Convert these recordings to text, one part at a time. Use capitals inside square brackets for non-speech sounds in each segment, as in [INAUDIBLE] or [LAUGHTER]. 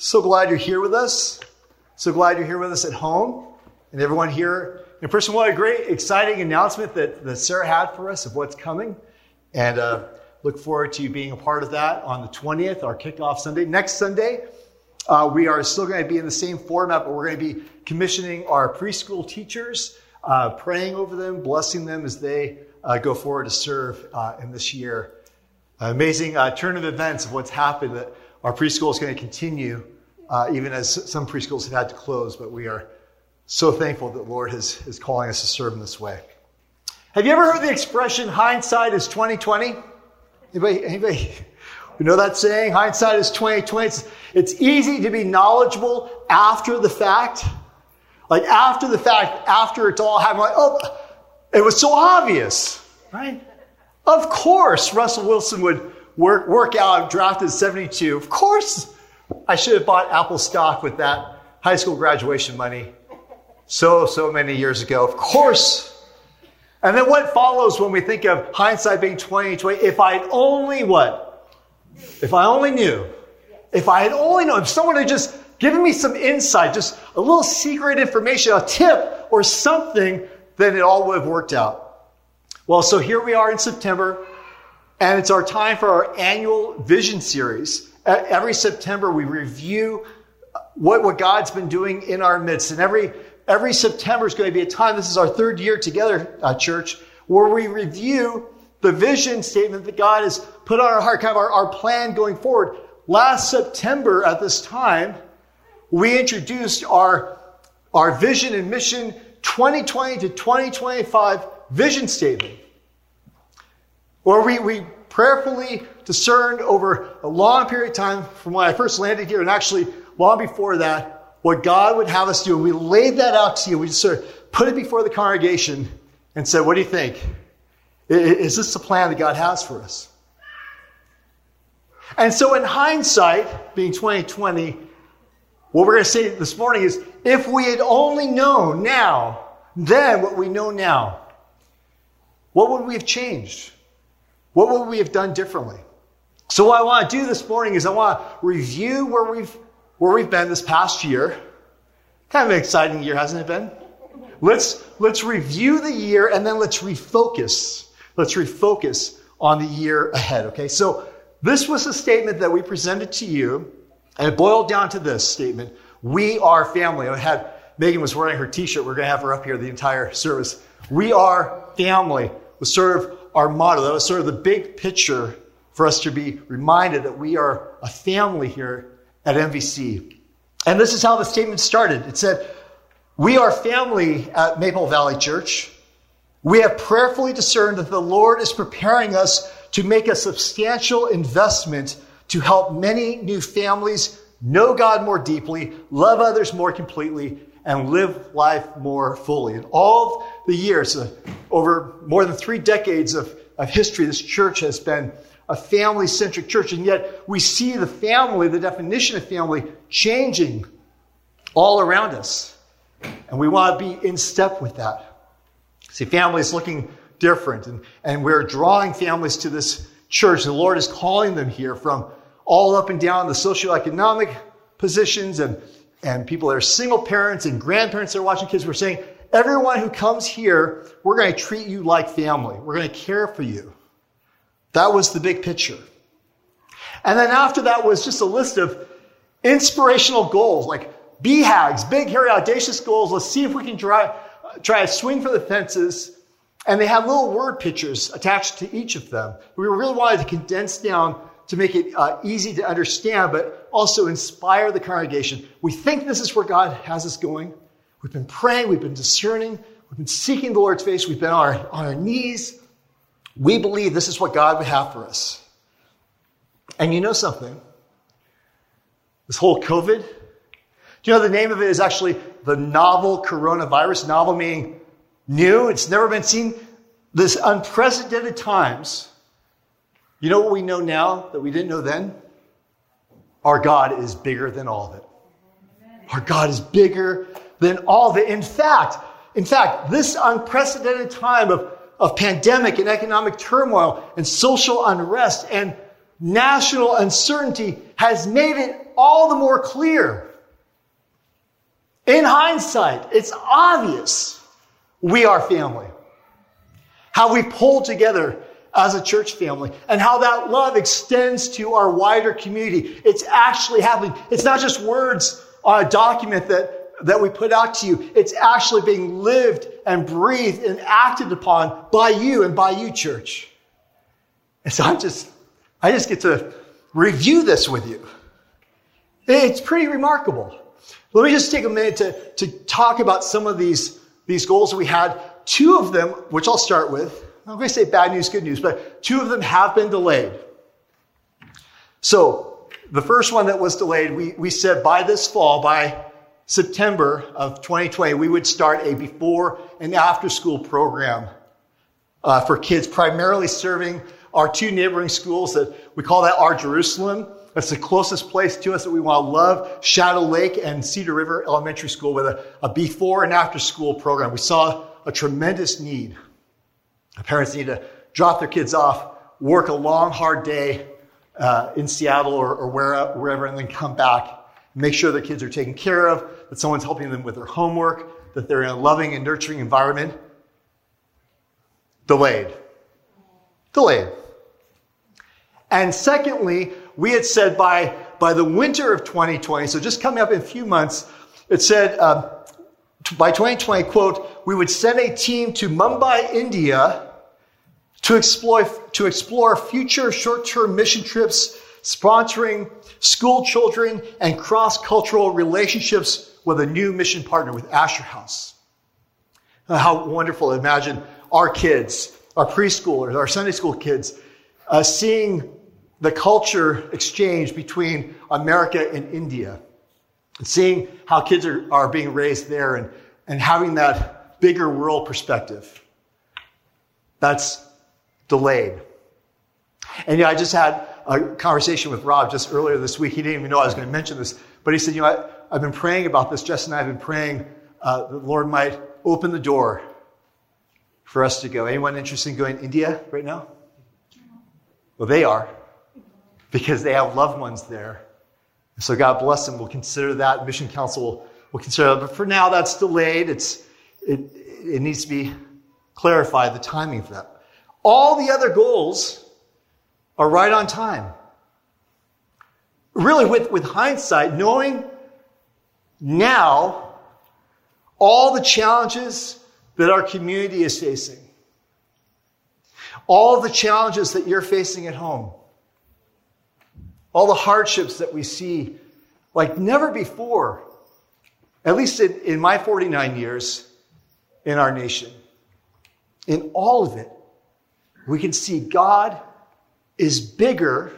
So glad you're here with us. So glad you're here with us at home. And everyone here in person, what a great, exciting announcement that, that Sarah had for us of what's coming. And uh, look forward to you being a part of that on the 20th, our kickoff Sunday. Next Sunday, uh, we are still going to be in the same format, but we're going to be commissioning our preschool teachers, uh, praying over them, blessing them as they uh, go forward to serve uh, in this year. amazing uh, turn of events of what's happened that our preschool is going to continue, uh, even as some preschools have had to close, but we are so thankful that the Lord is, is calling us to serve in this way. Have you ever heard the expression hindsight is 2020? Anybody, anybody you [LAUGHS] know that saying? Hindsight is 2020. It's, it's easy to be knowledgeable after the fact. Like after the fact, after it's all happened, like, oh, it was so obvious, right? Of course, Russell Wilson would work, work out, drafted 72. Of course, I should have bought Apple stock with that high school graduation money so, so many years ago. Of course. And then what follows when we think of hindsight being 2020? If I'd only what? If I only knew. If I had only known, if someone had just given me some insight, just a little secret information, a tip or something, then it all would have worked out. Well, so here we are in September, and it's our time for our annual vision series. Every September, we review what, what God's been doing in our midst. And every, every September is going to be a time, this is our third year together, uh, church, where we review the vision statement that God has put on our heart, kind of our, our plan going forward. Last September at this time, we introduced our, our vision and mission 2020 to 2025 vision statement, where we, we prayerfully discerned over a long period of time from when I first landed here and actually long before that what God would have us do. And we laid that out to you. We just sort of put it before the congregation and said, What do you think? Is this the plan that God has for us? And so, in hindsight, being 2020, what we're going to say this morning is if we had only known now, then what we know now, what would we have changed? What would we have done differently? So what I want to do this morning is I want to review where we've where we've been this past year. Kind of an exciting year, hasn't it been? Let's let's review the year and then let's refocus. Let's refocus on the year ahead, okay? So this was a statement that we presented to you and it boiled down to this statement We are family. I had Megan was wearing her t shirt. We're going to have her up here the entire service. We are family sort of our motto. That was sort of the big picture for us to be reminded that we are a family here at MVC. And this is how the statement started. It said, We are family at Maple Valley Church. We have prayerfully discerned that the Lord is preparing us to make a substantial investment to help many new families know God more deeply, love others more completely, and live life more fully. In all the years, uh, over more than three decades of, of history, this church has been a family centric church, and yet we see the family, the definition of family, changing all around us. And we want to be in step with that. See, family is looking different, and, and we're drawing families to this church. The Lord is calling them here from all up and down the socioeconomic positions and, and people that are single parents and grandparents that are watching kids. We're saying, everyone who comes here, we're going to treat you like family. We're going to care for you. That was the big picture. And then after that was just a list of inspirational goals, like BHAGs, big, hairy, audacious goals. Let's see if we can try, try to swing for the fences. And they had little word pictures attached to each of them. We really wanted to condense down to make it uh, easy to understand, but also inspire the congregation. We think this is where God has us going. We've been praying, we've been discerning, we've been seeking the Lord's face, we've been on our, on our knees. We believe this is what God would have for us. And you know something? This whole COVID, do you know the name of it is actually the novel coronavirus? Novel meaning new, it's never been seen. This unprecedented times you know what we know now that we didn't know then? Our God is bigger than all of it. Our God is bigger than all of it. In fact, in fact, this unprecedented time of, of pandemic and economic turmoil and social unrest and national uncertainty has made it all the more clear. In hindsight, it's obvious we are family. How we pull together as a church family and how that love extends to our wider community. It's actually happening. It's not just words on a document that, that we put out to you. It's actually being lived and breathed and acted upon by you and by you, church. And so I'm just, I just get to review this with you. It's pretty remarkable. Let me just take a minute to, to talk about some of these, these goals we had. Two of them, which I'll start with, I'm going to say bad news, good news, but two of them have been delayed. So, the first one that was delayed, we, we said by this fall, by September of 2020, we would start a before and after school program uh, for kids, primarily serving our two neighboring schools that we call that our Jerusalem. That's the closest place to us that we want to love, Shadow Lake and Cedar River Elementary School with a, a before and after school program. We saw a tremendous need. Parents need to drop their kids off, work a long, hard day uh, in Seattle or, or wherever, wherever, and then come back. Make sure their kids are taken care of, that someone's helping them with their homework, that they're in a loving and nurturing environment. Delayed. Delayed. And secondly, we had said by, by the winter of 2020, so just coming up in a few months, it said uh, by 2020, quote, we would send a team to Mumbai, India to explore, to explore future short-term mission trips, sponsoring school children and cross-cultural relationships with a new mission partner with Asher House. How wonderful. Imagine our kids, our preschoolers, our Sunday school kids, uh, seeing the culture exchange between America and India, seeing how kids are, are being raised there and, and having that bigger world perspective. That's delayed. And yeah, I just had a conversation with Rob just earlier this week. He didn't even know I was going to mention this, but he said, you know, I, have been praying about this. Jess and I have been praying uh, the Lord might open the door for us to go. Anyone interested in going to India right now? Well, they are because they have loved ones there. So God bless them. We'll consider that. Mission Council will, will consider that. But for now, that's delayed. It's, it, it needs to be clarified, the timing for that. All the other goals are right on time. Really, with, with hindsight, knowing now all the challenges that our community is facing, all the challenges that you're facing at home, all the hardships that we see like never before, at least in, in my 49 years in our nation. In all of it, we can see God is bigger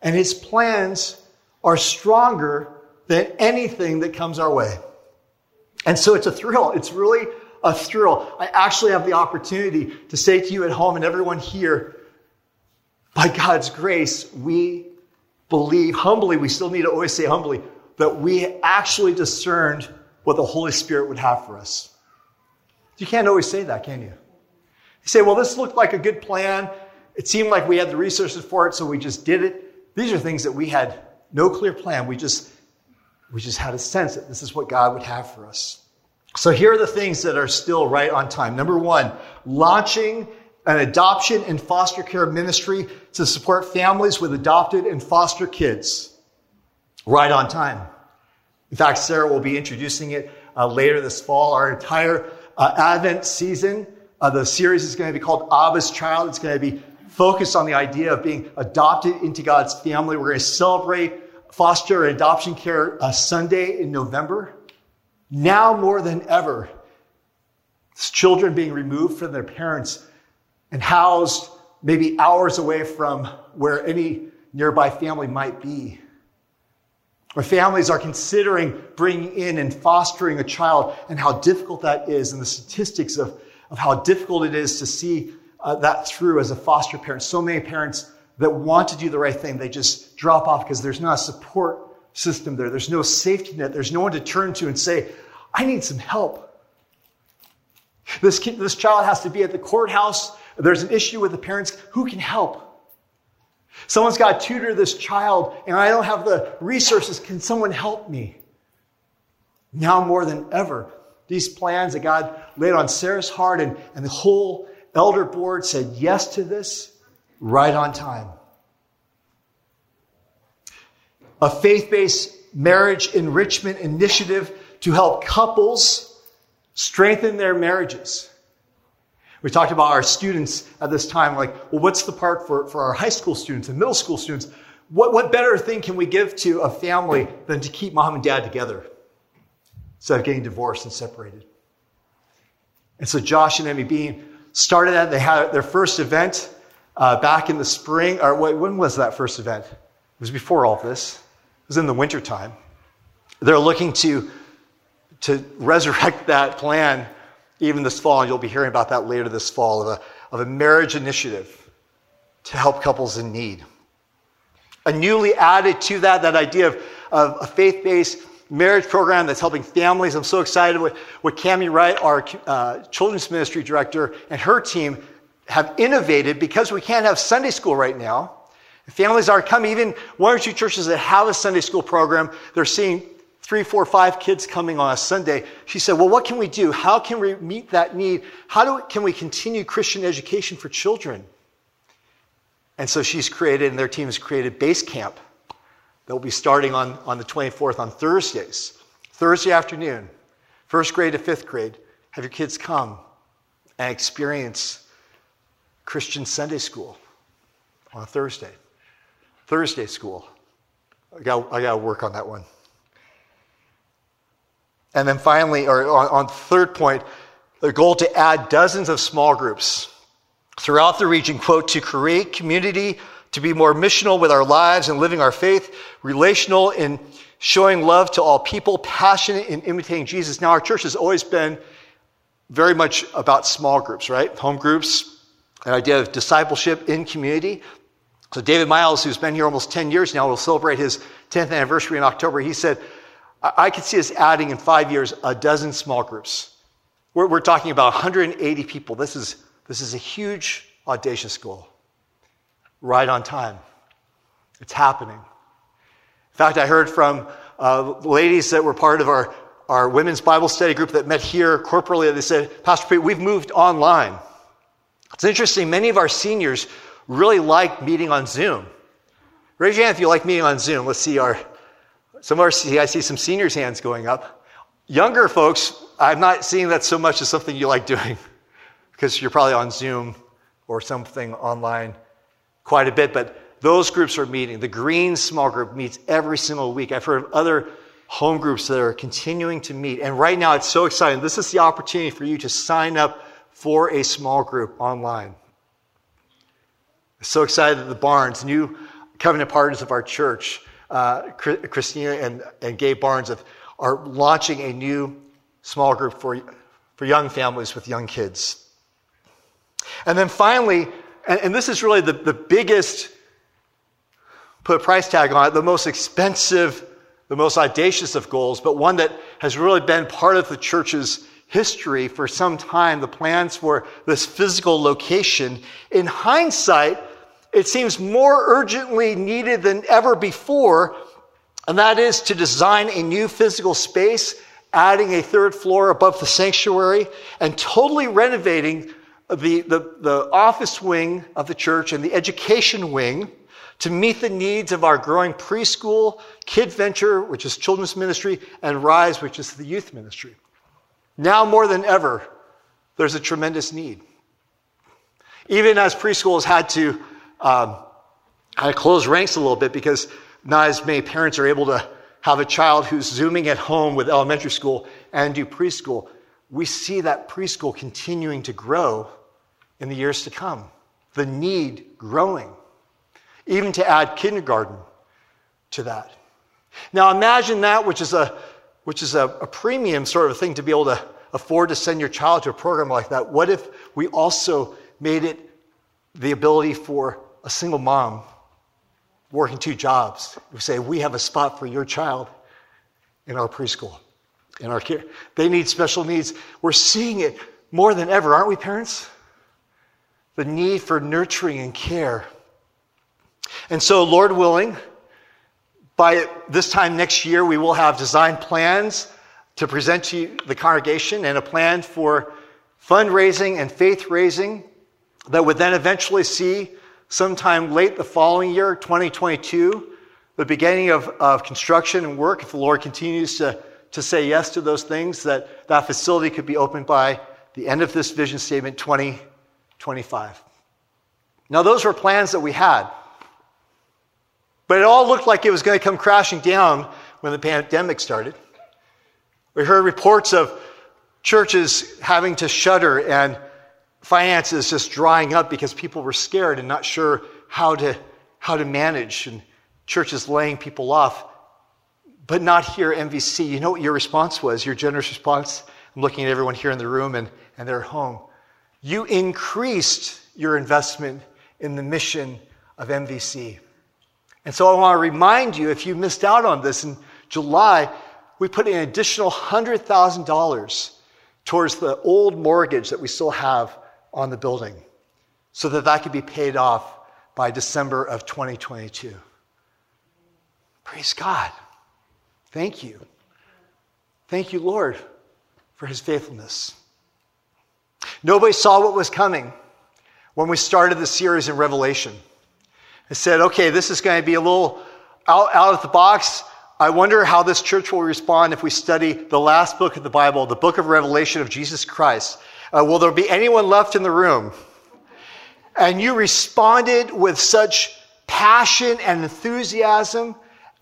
and his plans are stronger than anything that comes our way. And so it's a thrill. It's really a thrill. I actually have the opportunity to say to you at home and everyone here, by God's grace, we believe humbly, we still need to always say humbly, that we actually discerned what the Holy Spirit would have for us. You can't always say that, can you? You say, well, this looked like a good plan. It seemed like we had the resources for it, so we just did it. These are things that we had no clear plan. We just, we just had a sense that this is what God would have for us. So here are the things that are still right on time. Number one, launching an adoption and foster care ministry to support families with adopted and foster kids. Right on time. In fact, Sarah will be introducing it uh, later this fall. Our entire uh, Advent season uh, the series is going to be called Abba's Child. It's going to be focused on the idea of being adopted into God's family. We're going to celebrate foster and adoption care uh, Sunday in November. Now more than ever, children being removed from their parents and housed maybe hours away from where any nearby family might be. Where families are considering bringing in and fostering a child and how difficult that is and the statistics of of how difficult it is to see uh, that through as a foster parent. So many parents that want to do the right thing, they just drop off because there's not a support system there. There's no safety net. There's no one to turn to and say, I need some help. This, kid, this child has to be at the courthouse. There's an issue with the parents. Who can help? Someone's got to tutor this child, and I don't have the resources. Can someone help me? Now more than ever, these plans that God laid on Sarah's heart and, and the whole elder board said yes to this right on time. A faith based marriage enrichment initiative to help couples strengthen their marriages. We talked about our students at this time, like, well, what's the part for, for our high school students and middle school students? What, what better thing can we give to a family than to keep mom and dad together instead of getting divorced and separated? And so Josh and Emmy Bean started that. They had their first event uh, back in the spring, or wait, when was that first event? It was before all this. It was in the wintertime. They're looking to, to resurrect that plan even this fall, and you'll be hearing about that later this fall, of a, of a marriage initiative to help couples in need. A newly added to that, that idea of, of a faith based marriage program that's helping families. I'm so excited with what Cami Wright, our uh, children's ministry director, and her team have innovated because we can't have Sunday school right now. Families aren't coming, even one or two churches that have a Sunday school program, they're seeing three, four, five kids coming on a Sunday. She said, Well, what can we do? How can we meet that need? How do, can we continue Christian education for children? And so she's created, and their team has created Base Camp that will be starting on, on the 24th on Thursdays, Thursday afternoon, first grade to fifth grade. Have your kids come and experience Christian Sunday school on a Thursday. Thursday school. I got, I got to work on that one. And then finally, or on, third point, the goal to add dozens of small groups throughout the region, quote, to create community, to be more missional with our lives and living our faith, relational in showing love to all people, passionate in imitating Jesus. Now, our church has always been very much about small groups, right? Home groups, an idea of discipleship in community. So, David Miles, who's been here almost 10 years now, will celebrate his 10th anniversary in October. He said, I could see us adding in five years a dozen small groups. We're, we're talking about 180 people. This is, this is a huge, audacious goal. Right on time. It's happening. In fact, I heard from uh, ladies that were part of our, our women's Bible study group that met here corporally. They said, Pastor Pete, we've moved online. It's interesting, many of our seniors really like meeting on Zoom. Raise your hand if you like meeting on Zoom. Let's see our some our, I see some seniors' hands going up. Younger folks, I'm not seeing that so much as something you like doing [LAUGHS] because you're probably on Zoom or something online quite a bit, but those groups are meeting. The Green Small Group meets every single week. I've heard of other home groups that are continuing to meet. And right now, it's so exciting. This is the opportunity for you to sign up for a small group online. So excited that the Barnes, new covenant partners of our church, uh, Christina and, and Gabe Barnes have, are launching a new small group for, for young families with young kids. And then finally, and, and this is really the, the biggest, put a price tag on it, the most expensive, the most audacious of goals, but one that has really been part of the church's history for some time the plans for this physical location. In hindsight, it seems more urgently needed than ever before, and that is to design a new physical space, adding a third floor above the sanctuary, and totally renovating the, the, the office wing of the church and the education wing to meet the needs of our growing preschool, Kid Venture, which is children's ministry, and Rise, which is the youth ministry. Now more than ever, there's a tremendous need. Even as preschool has had to um, of close ranks a little bit because not as many parents are able to have a child who's zooming at home with elementary school and do preschool. We see that preschool continuing to grow in the years to come, the need growing, even to add kindergarten to that. Now imagine that, which is a which is a, a premium sort of thing to be able to afford to send your child to a program like that. What if we also made it the ability for a single mom working two jobs who say, We have a spot for your child in our preschool, in our care. They need special needs. We're seeing it more than ever, aren't we, parents? The need for nurturing and care. And so, Lord willing, by this time next year, we will have design plans to present to the congregation and a plan for fundraising and faith raising that would then eventually see sometime late the following year, 2022, the beginning of, of construction and work, if the Lord continues to, to say yes to those things, that that facility could be opened by the end of this vision statement 2025. Now, those were plans that we had. But it all looked like it was going to come crashing down when the pandemic started. We heard reports of churches having to shutter and finances just drying up because people were scared and not sure how to, how to manage, and churches laying people off. But not here MVC. You know what your response was, your generous response? I'm looking at everyone here in the room and, and they're home. You increased your investment in the mission of MVC. And so I want to remind you if you missed out on this in July, we put an additional $100,000 towards the old mortgage that we still have on the building so that that could be paid off by December of 2022. Praise God. Thank you. Thank you, Lord, for his faithfulness. Nobody saw what was coming when we started the series in Revelation. I said, okay, this is going to be a little out, out of the box. I wonder how this church will respond if we study the last book of the Bible, the book of Revelation of Jesus Christ. Uh, will there be anyone left in the room? And you responded with such passion and enthusiasm.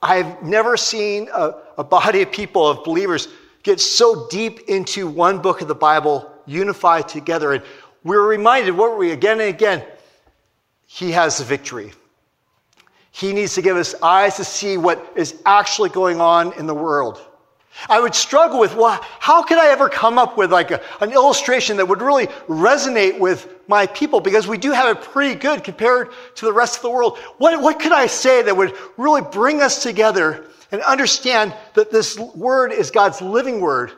I've never seen a, a body of people, of believers, get so deep into one book of the Bible, unified together. And we were reminded, what were we, again and again? He has the victory. He needs to give us eyes to see what is actually going on in the world. I would struggle with, well, how could I ever come up with like a, an illustration that would really resonate with my people? Because we do have it pretty good compared to the rest of the world. What, what could I say that would really bring us together and understand that this word is God's living word?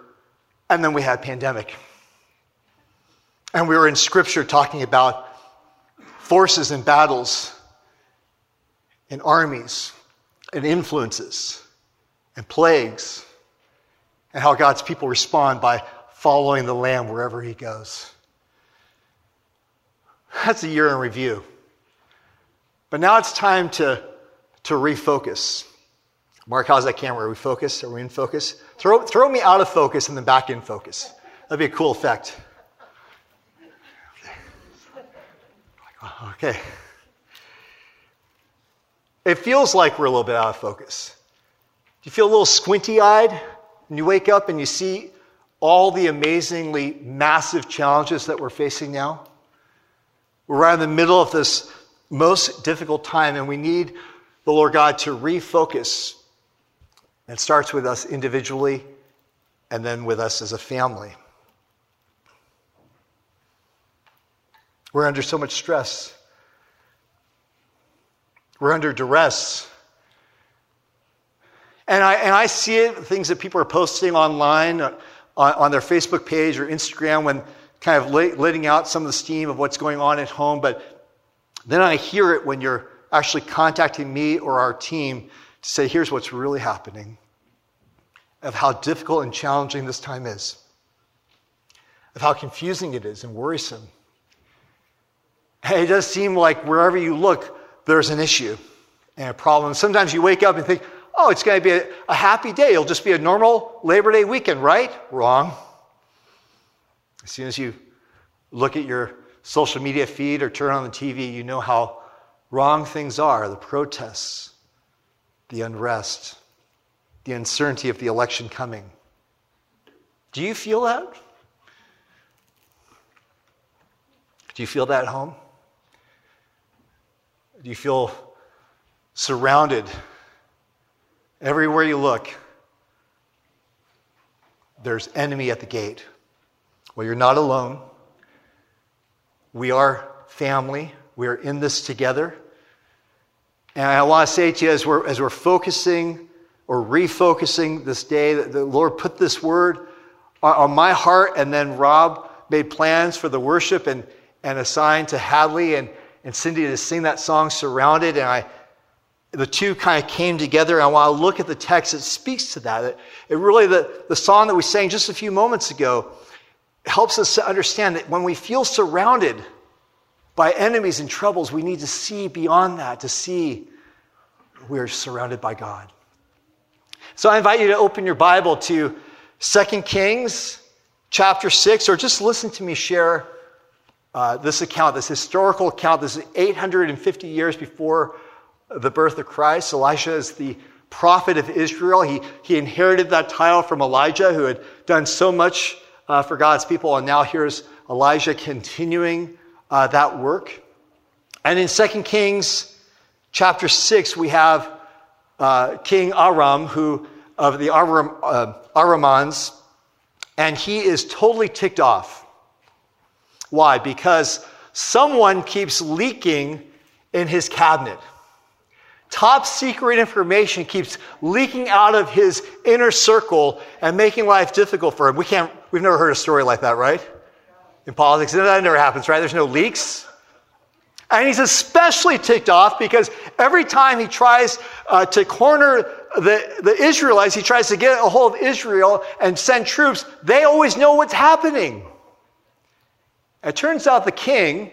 And then we had pandemic. And we were in scripture talking about forces and battles and armies and influences and plagues and how God's people respond by following the Lamb wherever he goes. That's a year in review. But now it's time to, to refocus. Mark, how's that camera? Are we focused? Are we in focus? Throw, throw me out of focus and then back in focus. That'd be a cool effect. Okay. It feels like we're a little bit out of focus. Do you feel a little squinty eyed? And you wake up and you see all the amazingly massive challenges that we're facing now. We're right in the middle of this most difficult time, and we need the Lord God to refocus. It starts with us individually and then with us as a family. We're under so much stress. We're under duress. And I, and I see it, things that people are posting online uh, on, on their Facebook page or Instagram when kind of letting out some of the steam of what's going on at home. But then I hear it when you're actually contacting me or our team to say, here's what's really happening, of how difficult and challenging this time is, of how confusing it is and worrisome. And it does seem like wherever you look, there's an issue and a problem. Sometimes you wake up and think, oh, it's going to be a, a happy day. It'll just be a normal Labor Day weekend, right? Wrong. As soon as you look at your social media feed or turn on the TV, you know how wrong things are the protests, the unrest, the uncertainty of the election coming. Do you feel that? Do you feel that at home? Do you feel surrounded Everywhere you look, there's enemy at the gate. Well, you're not alone. We are family. We are in this together. And I want to say to you as we're, as we're focusing or refocusing this day, that the Lord put this word on my heart, and then Rob made plans for the worship and, and assigned to Hadley and, and Cindy to sing that song, Surrounded. And I, the two kind of came together. And while I look at the text, it speaks to that. It, it really, the, the song that we sang just a few moments ago, helps us to understand that when we feel surrounded by enemies and troubles, we need to see beyond that, to see we're surrounded by God. So I invite you to open your Bible to 2 Kings chapter 6, or just listen to me share uh, this account, this historical account. This is 850 years before the birth of Christ. Elisha is the prophet of Israel. He, he inherited that title from Elijah, who had done so much uh, for God's people. And now here's Elijah continuing uh, that work. And in 2 Kings chapter 6, we have uh, King Aram, who of the Aram, uh, Aramans, and he is totally ticked off. Why? Because someone keeps leaking in his cabinet. Top secret information keeps leaking out of his inner circle and making life difficult for him. We can't, we've never heard a story like that, right? In politics, that never happens, right? There's no leaks. And he's especially ticked off because every time he tries uh, to corner the, the Israelites, he tries to get a hold of Israel and send troops, they always know what's happening. It turns out the king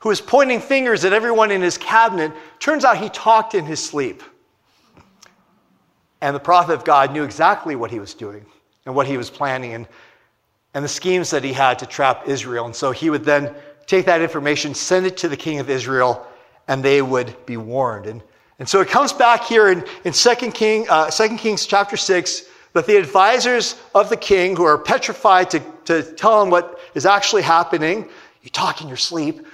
who is pointing fingers at everyone in his cabinet, turns out he talked in his sleep. And the prophet of God knew exactly what he was doing and what he was planning and, and the schemes that he had to trap Israel. And so he would then take that information, send it to the king of Israel, and they would be warned. And, and so it comes back here in, in 2, king, uh, 2 Kings chapter 6 that the advisors of the king, who are petrified to, to tell him what is actually happening, you talk in your sleep,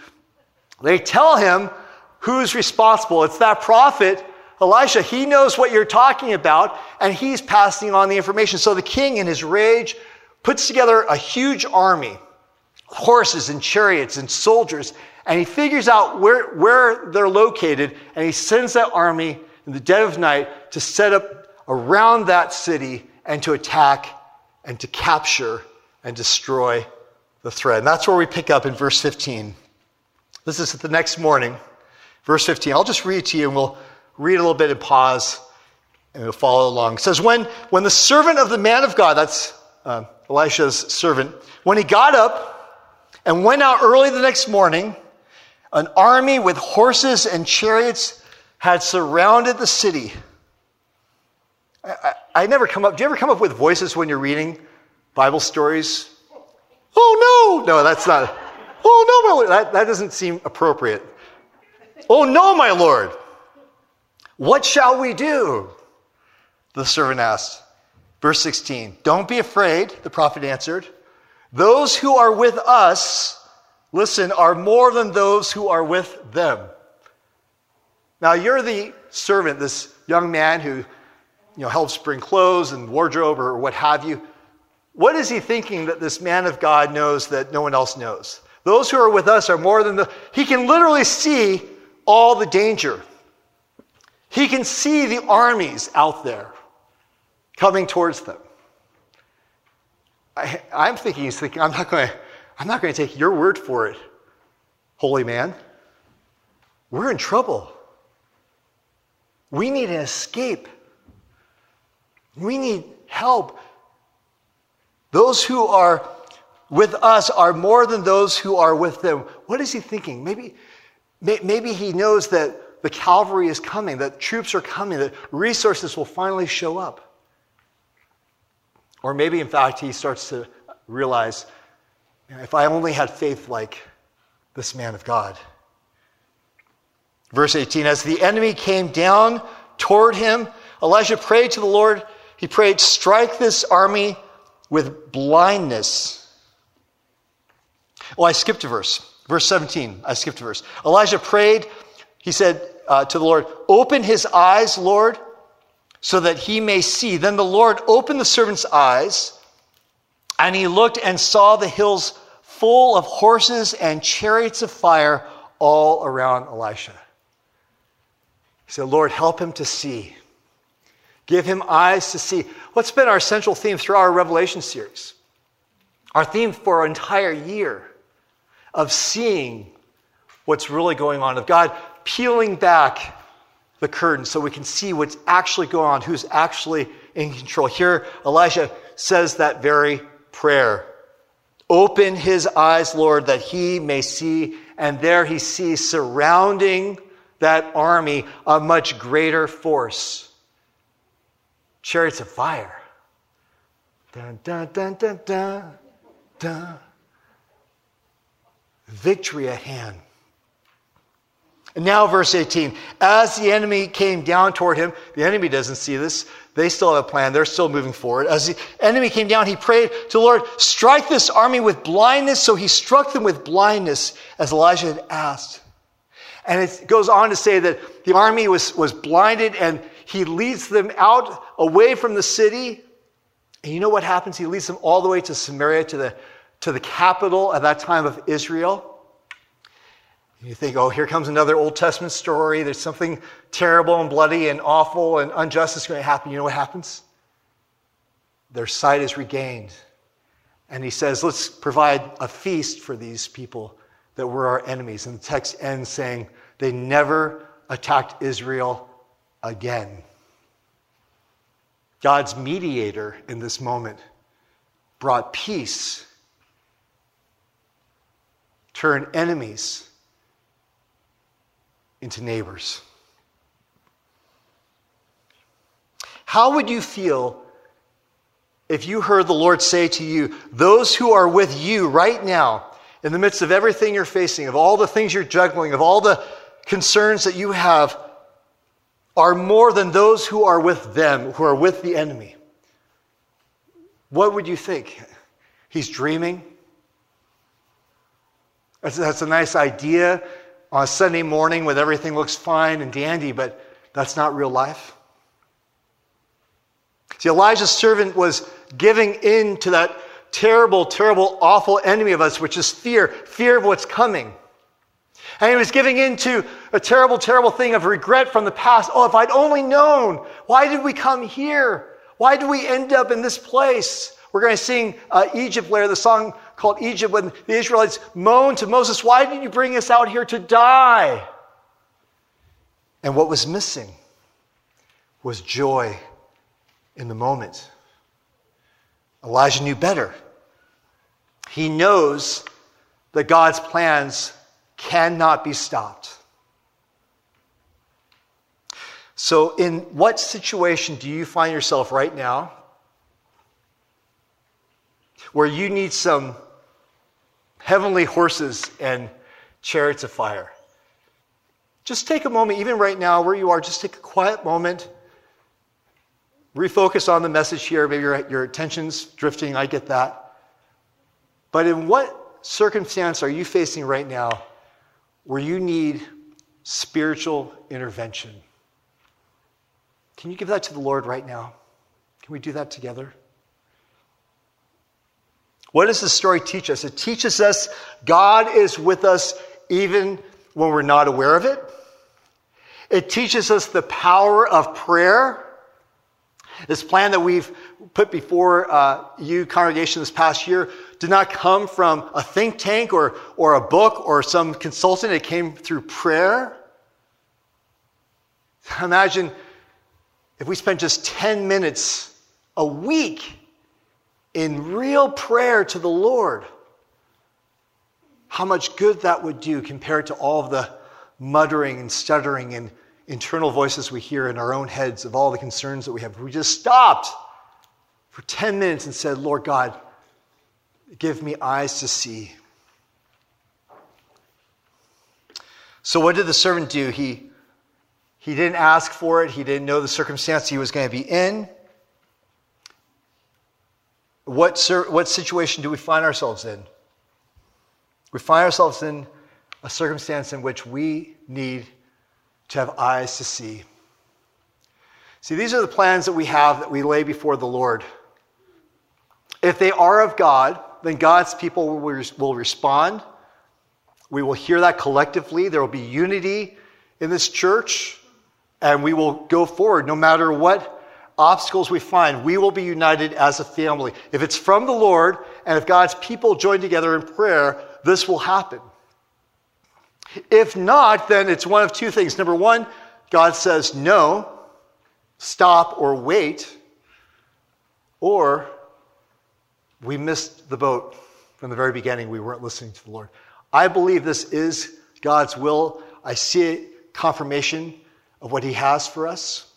they tell him who's responsible. It's that prophet, Elisha. He knows what you're talking about, and he's passing on the information. So the king, in his rage, puts together a huge army horses and chariots and soldiers, and he figures out where, where they're located, and he sends that army in the dead of night to set up around that city and to attack and to capture and destroy the threat. And that's where we pick up in verse 15. This is the next morning, verse 15. I'll just read it to you and we'll read a little bit and pause and we'll follow along. It says, When, when the servant of the man of God, that's uh, Elisha's servant, when he got up and went out early the next morning, an army with horses and chariots had surrounded the city. I, I, I, never come up, do you ever come up with voices when you're reading Bible stories? Oh no! No, that's not. Oh, no, That, that doesn't seem appropriate. Oh, no, my Lord. What shall we do? The servant asked. Verse 16 Don't be afraid, the prophet answered. Those who are with us, listen, are more than those who are with them. Now, you're the servant, this young man who you know, helps bring clothes and wardrobe or what have you. What is he thinking that this man of God knows that no one else knows? Those who are with us are more than the. He can literally see all the danger. He can see the armies out there coming towards them. I, am thinking, he's thinking, I'm not going to, I'm not going to take your word for it, holy man. We're in trouble. We need an escape. We need help. Those who are with us are more than those who are with them. What is he thinking? Maybe, maybe he knows that the cavalry is coming, that troops are coming, that resources will finally show up. Or maybe, in fact, he starts to realize if I only had faith like this man of God. Verse 18 As the enemy came down toward him, Elijah prayed to the Lord. He prayed, Strike this army with blindness Oh, I skipped a verse. Verse 17, I skipped a verse. Elijah prayed. He said uh, to the Lord, Open his eyes, Lord, so that he may see. Then the Lord opened the servant's eyes, and he looked and saw the hills full of horses and chariots of fire all around Elisha. He said, Lord, help him to see. Give him eyes to see. What's been our central theme through our Revelation series? Our theme for our entire year of seeing what's really going on, of God peeling back the curtain so we can see what's actually going on, who's actually in control. Here, Elijah says that very prayer. Open his eyes, Lord, that he may see. And there he sees surrounding that army a much greater force chariots of fire. Dun, dun, dun, dun, dun, dun. Victory at hand. And now, verse 18. As the enemy came down toward him, the enemy doesn't see this. They still have a plan. They're still moving forward. As the enemy came down, he prayed to the Lord, strike this army with blindness. So he struck them with blindness as Elijah had asked. And it goes on to say that the army was, was blinded and he leads them out away from the city. And you know what happens? He leads them all the way to Samaria, to the, to the capital at that time of Israel. You think, oh, here comes another Old Testament story. There's something terrible and bloody and awful and unjust that's going to happen. You know what happens? Their sight is regained. And he says, let's provide a feast for these people that were our enemies. And the text ends saying, they never attacked Israel again. God's mediator in this moment brought peace, turned enemies into neighbors. How would you feel if you heard the Lord say to you, Those who are with you right now, in the midst of everything you're facing, of all the things you're juggling, of all the concerns that you have, are more than those who are with them, who are with the enemy? What would you think? He's dreaming. That's, that's a nice idea on a Sunday morning when everything looks fine and dandy, but that's not real life. See, Elijah's servant was giving in to that terrible, terrible, awful enemy of us, which is fear fear of what's coming. And he was giving in to a terrible, terrible thing of regret from the past. Oh, if I'd only known, why did we come here? Why did we end up in this place? We're going to sing uh, Egypt later, the song called Egypt, when the Israelites moaned to Moses, Why did you bring us out here to die? And what was missing was joy in the moment. Elijah knew better. He knows that God's plans cannot be stopped. So, in what situation do you find yourself right now where you need some heavenly horses and chariots of fire. Just take a moment, even right now where you are, just take a quiet moment. Refocus on the message here. Maybe your, your attention's drifting. I get that. But in what circumstance are you facing right now where you need spiritual intervention? Can you give that to the Lord right now? Can we do that together? What does this story teach us? It teaches us God is with us even when we're not aware of it. It teaches us the power of prayer. This plan that we've put before uh, you, congregation, this past year did not come from a think tank or, or a book or some consultant. It came through prayer. Imagine if we spent just 10 minutes a week in real prayer to the Lord, how much good that would do compared to all of the muttering and stuttering and internal voices we hear in our own heads of all the concerns that we have. We just stopped for 10 minutes and said, Lord God, give me eyes to see. So, what did the servant do? He, he didn't ask for it, he didn't know the circumstance he was going to be in. What, what situation do we find ourselves in? We find ourselves in a circumstance in which we need to have eyes to see. See, these are the plans that we have that we lay before the Lord. If they are of God, then God's people will, will respond. We will hear that collectively. There will be unity in this church, and we will go forward no matter what obstacles we find, we will be united as a family. If it's from the Lord and if God's people join together in prayer, this will happen. If not, then it's one of two things. Number one, God says no, stop, or wait, or we missed the boat from the very beginning. We weren't listening to the Lord. I believe this is God's will. I see confirmation of what He has for us.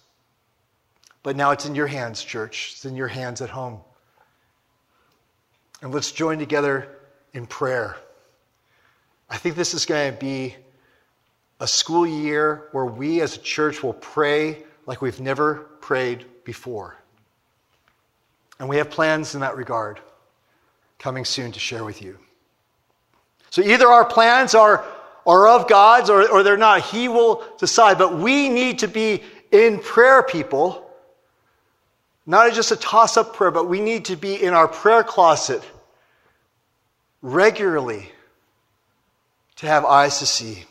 But now it's in your hands, church. It's in your hands at home. And let's join together in prayer. I think this is going to be a school year where we as a church will pray like we've never prayed before. And we have plans in that regard coming soon to share with you. So either our plans are, are of God's or, or they're not. He will decide. But we need to be in prayer, people. Not just a toss up prayer, but we need to be in our prayer closet regularly to have eyes to see.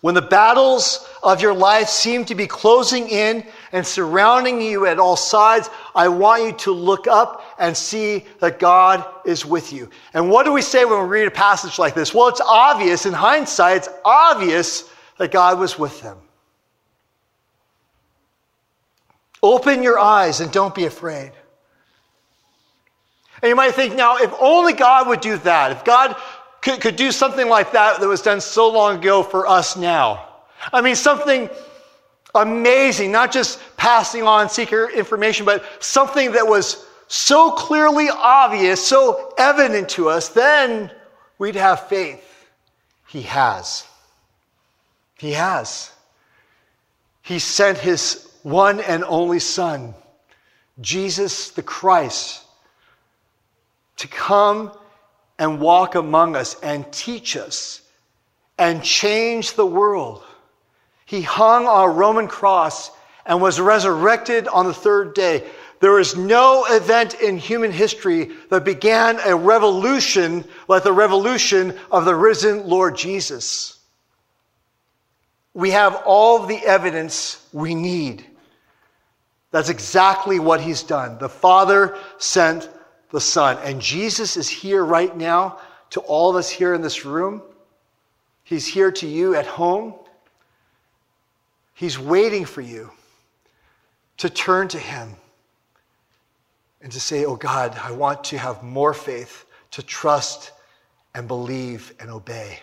When the battles of your life seem to be closing in and surrounding you at all sides, I want you to look up and see that God is with you. And what do we say when we read a passage like this? Well, it's obvious, in hindsight, it's obvious that God was with them. Open your eyes and don't be afraid. And you might think, now, if only God would do that, if God could, could do something like that that was done so long ago for us now. I mean, something amazing, not just passing on secret information, but something that was so clearly obvious, so evident to us, then we'd have faith. He has. He has. He sent his one and only Son, Jesus the Christ, to come and walk among us and teach us and change the world. He hung on a Roman cross and was resurrected on the third day. There is no event in human history that began a revolution like the revolution of the risen Lord Jesus. We have all the evidence we need. That's exactly what he's done. The Father sent the Son. And Jesus is here right now to all of us here in this room. He's here to you at home. He's waiting for you to turn to Him and to say, Oh God, I want to have more faith, to trust and believe and obey.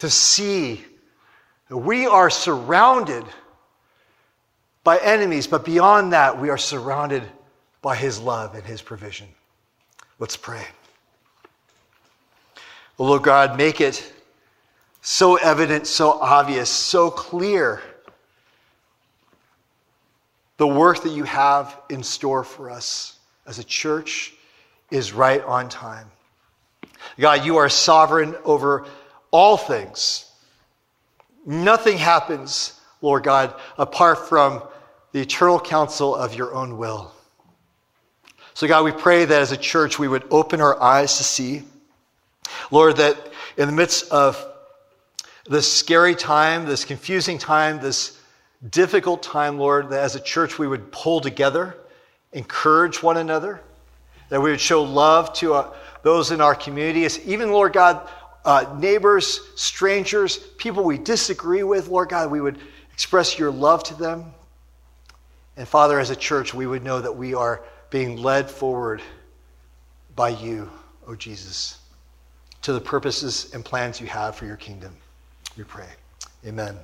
To see that we are surrounded by enemies, but beyond that, we are surrounded by his love and his provision. Let's pray. Lord God, make it so evident, so obvious, so clear the work that you have in store for us as a church is right on time. God, you are sovereign over all things. Nothing happens, Lord God, apart from the eternal counsel of your own will. So, God, we pray that as a church we would open our eyes to see. Lord, that in the midst of this scary time, this confusing time, this difficult time, Lord, that as a church we would pull together, encourage one another, that we would show love to uh, those in our communities, even, Lord God, uh, neighbors, strangers, people we disagree with, Lord God, we would express your love to them. And Father, as a church, we would know that we are being led forward by you, O oh Jesus, to the purposes and plans you have for your kingdom. We pray. Amen.